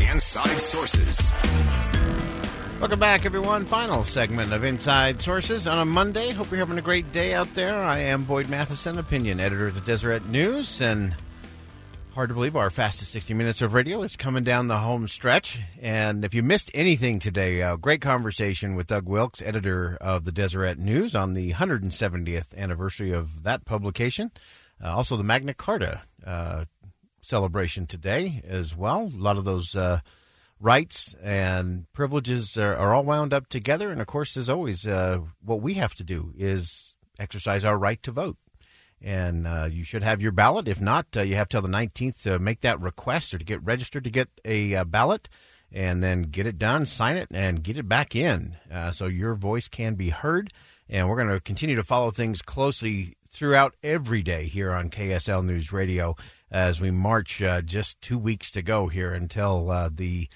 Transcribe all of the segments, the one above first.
Inside Sources. Welcome back, everyone. Final segment of Inside Sources on a Monday. Hope you're having a great day out there. I am Boyd Matheson, opinion editor of the Deseret News, and hard to believe our fastest 60 minutes of radio is coming down the home stretch. And if you missed anything today, a great conversation with Doug Wilks, editor of the Deseret News, on the 170th anniversary of that publication. Uh, also, the Magna Carta uh, celebration today as well. A lot of those uh, rights and privileges are, are, all wound up together. And of course, as always, uh, what we have to do is exercise our right to vote. And uh, you should have your ballot. If not, uh, you have till the 19th to make that request or to get registered to get a uh, ballot and then get it done, sign it, and get it back in uh, so your voice can be heard. And we're going to continue to follow things closely throughout every day here on KSL News Radio as we march uh, just two weeks to go here until uh, the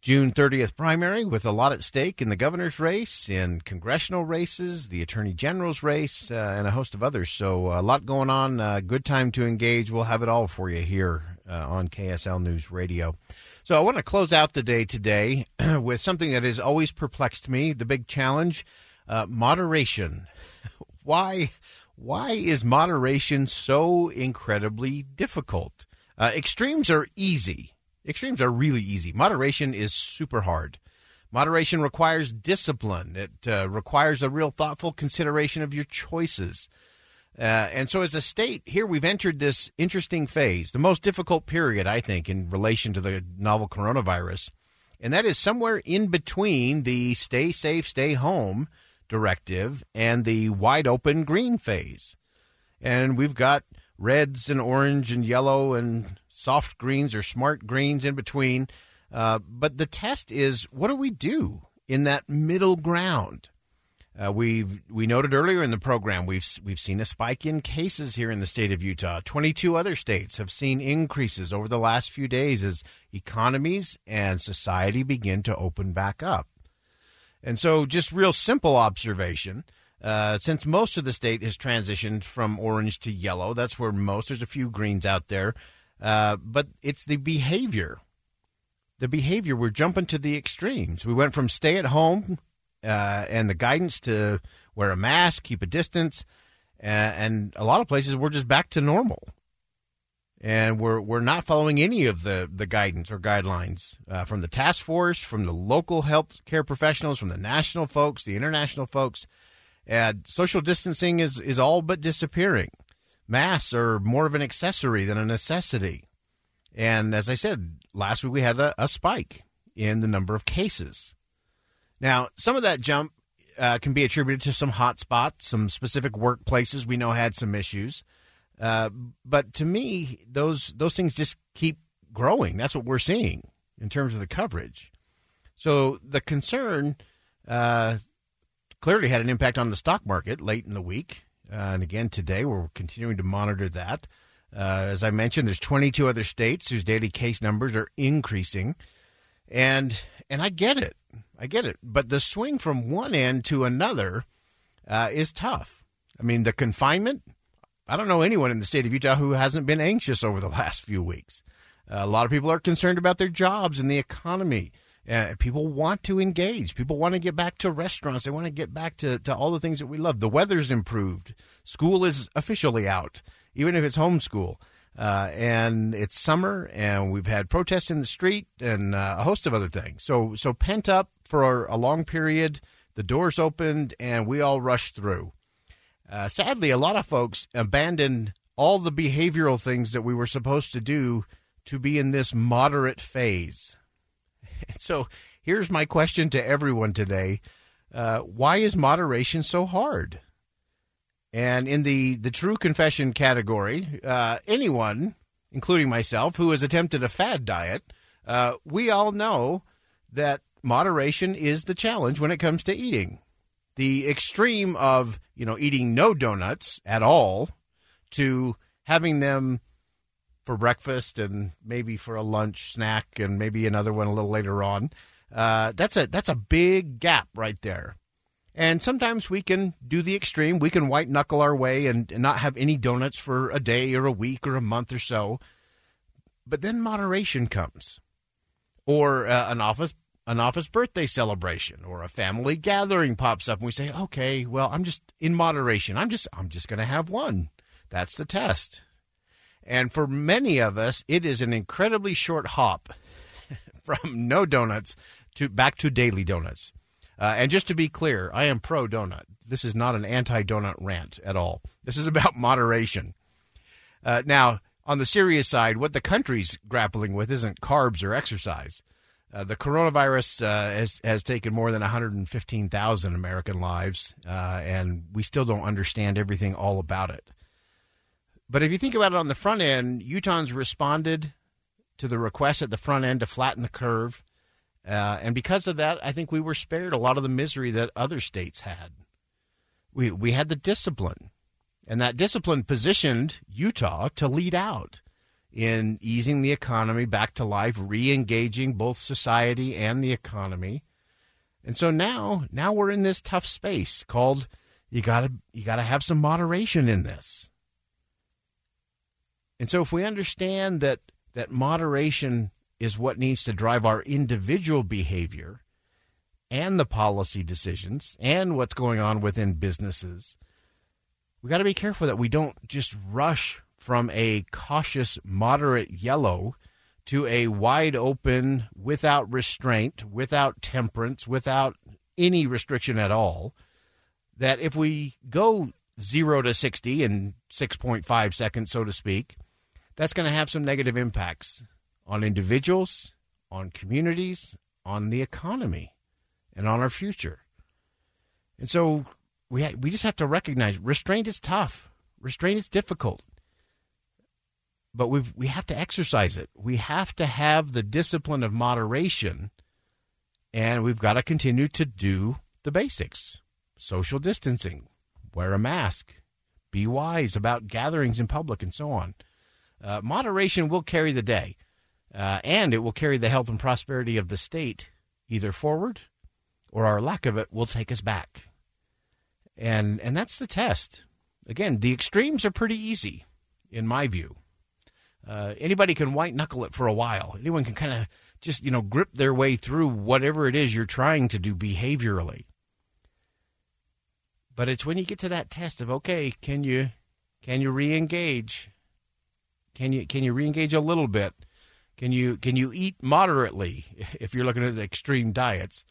June 30th primary with a lot at stake in the governor's race, in congressional races, the attorney general's race, uh, and a host of others. So a lot going on. Uh, good time to engage. We'll have it all for you here uh, on KSL News Radio. So I want to close out the day today with something that has always perplexed me: the big challenge, uh, moderation. Why? Why is moderation so incredibly difficult? Uh, extremes are easy. Extremes are really easy. Moderation is super hard. Moderation requires discipline. It uh, requires a real thoughtful consideration of your choices. Uh, and so, as a state, here we've entered this interesting phase, the most difficult period, I think, in relation to the novel coronavirus. And that is somewhere in between the stay safe, stay home directive and the wide open green phase. And we've got reds and orange and yellow and soft greens or smart greens in between. Uh, but the test is what do we do in that middle ground? Uh, we've we noted earlier in the program we've we've seen a spike in cases here in the state of Utah. Twenty two other states have seen increases over the last few days as economies and society begin to open back up. And so, just real simple observation. Uh, since most of the state has transitioned from orange to yellow, that's where most, there's a few greens out there, uh, but it's the behavior. The behavior, we're jumping to the extremes. We went from stay at home uh, and the guidance to wear a mask, keep a distance, and a lot of places we're just back to normal and we're we're not following any of the the guidance or guidelines uh, from the task force, from the local health care professionals, from the national folks, the international folks. And social distancing is is all but disappearing. Masks are more of an accessory than a necessity. And as I said last week, we had a, a spike in the number of cases. Now, some of that jump uh, can be attributed to some hot spots, some specific workplaces we know had some issues. Uh, but to me, those those things just keep growing. That's what we're seeing in terms of the coverage. So the concern uh, clearly had an impact on the stock market late in the week, uh, and again today we're continuing to monitor that. Uh, as I mentioned, there's 22 other states whose daily case numbers are increasing, and and I get it, I get it. But the swing from one end to another uh, is tough. I mean, the confinement I don't know anyone in the state of Utah who hasn't been anxious over the last few weeks. A lot of people are concerned about their jobs and the economy. Uh, people want to engage. People want to get back to restaurants. They want to get back to, to all the things that we love. The weather's improved. School is officially out, even if it's homeschool. Uh, and it's summer, and we've had protests in the street and uh, a host of other things. So, so pent up for a long period. The doors opened, and we all rushed through. Uh, sadly, a lot of folks abandoned all the behavioral things that we were supposed to do to be in this moderate phase. And so, here's my question to everyone today: uh, Why is moderation so hard? And in the, the true confession category, uh, anyone, including myself, who has attempted a fad diet, uh, we all know that moderation is the challenge when it comes to eating. The extreme of, you know, eating no donuts at all to having them for breakfast and maybe for a lunch snack and maybe another one a little later on. Uh, that's a that's a big gap right there. And sometimes we can do the extreme. We can white knuckle our way and, and, not have any donuts for a day or a week or a month or so. But then moderation comes, or uh, an office an office birthday celebration or a family gathering pops up, and we say, "Okay, well, I'm just in moderation. I'm just I'm just going to have one. That's the test." And for many of us, it is an incredibly short hop from no donuts to back to daily donuts. Uh, and just to be clear, I am pro donut. This is not an anti donut rant at all. This is about moderation. Uh, now, on the serious side, what the country's grappling with isn't carbs or exercise. Uh, the coronavirus uh, has, has taken more than 115,000 American lives, uh, and we still don't understand everything all about it. But if you think about it on the front end, Utahns responded to the request at the front end to flatten the curve. Uh, and because of that, I think we were spared a lot of the misery that other states had. We, we had the discipline, and that discipline positioned Utah to lead out in easing the economy back to life, re engaging both society and the economy. And so now, now we're in this tough space called you gotta you gotta have some moderation in this. And so if we understand that that moderation is what needs to drive our individual behavior and the policy decisions and what's going on within businesses. We got to be careful that we don't just rush from a cautious, moderate yellow to a wide open, without restraint, without temperance, without any restriction at all. That if we go zero to 60 in 6.5 seconds, so to speak, that's going to have some negative impacts on individuals, on communities, on the economy, and on our future. And so we ha- we just have to recognize restraint is tough. Restraint is difficult. But we we have to exercise it. We have to have the discipline of moderation and we've got to continue to do the basics. Social distancing, wear a mask, be wise about gatherings in public and so on. Uh, moderation will carry the day uh, and it will carry the health and prosperity of the state either forward or our lack of it will take us back. And and that's the test. Again, the extremes are pretty easy, in my view. Uh, anybody can white knuckle it for a while. Anyone can kind of just you know grip their way through whatever it is you're trying to do behaviorally. But it's when you get to that test of okay, can you can you re-engage? Can you can you re-engage a little bit? Can you can you eat moderately if you're looking at extreme diets?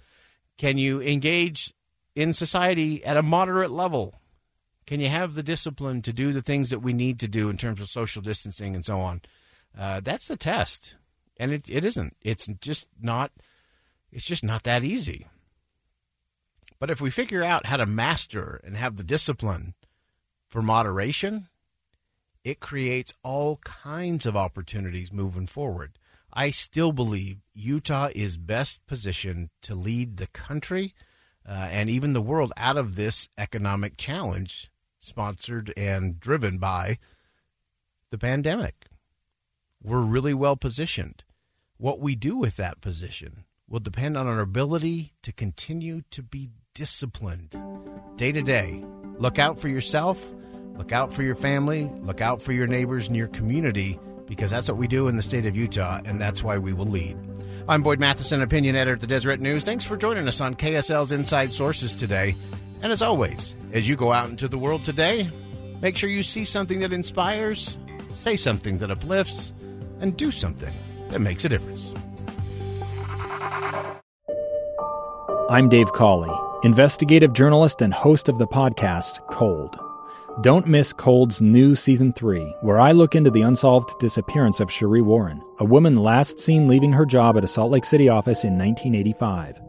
Can you engage in society at a moderate level? Can you have the discipline to do the things that we need to do in terms of social distancing and so on? Uh, that's the test, and it, it isn't. It's just not. It's just not that easy. But if we figure out how to master and have the discipline for moderation, it creates all kinds of opportunities moving forward. I still believe Utah is best positioned to lead the country uh, and even the world out of this economic challenge sponsored and driven by the pandemic. We're really well positioned. What we do with that position will depend on our ability to continue to be disciplined day to day. Look out for yourself, look out for your family, look out for your neighbors and your community because that's what we do in the state of Utah, and that's why we will lead. I'm Boyd Matheson, opinion editor at the Deseret News. Thanks for joining us on KSL's Inside Sources today. And as always, as you go out into the world today, make sure you see something that inspires say something that uplifts, and do something that makes a difference. I'm Dave Cawley, investigative journalist and host of the podcast Cold. Don't miss Cold's new season 3, where I look into the unsolved disappearance of Sheree Warren, a woman last seen leaving her job at a Salt Lake City office in 1985.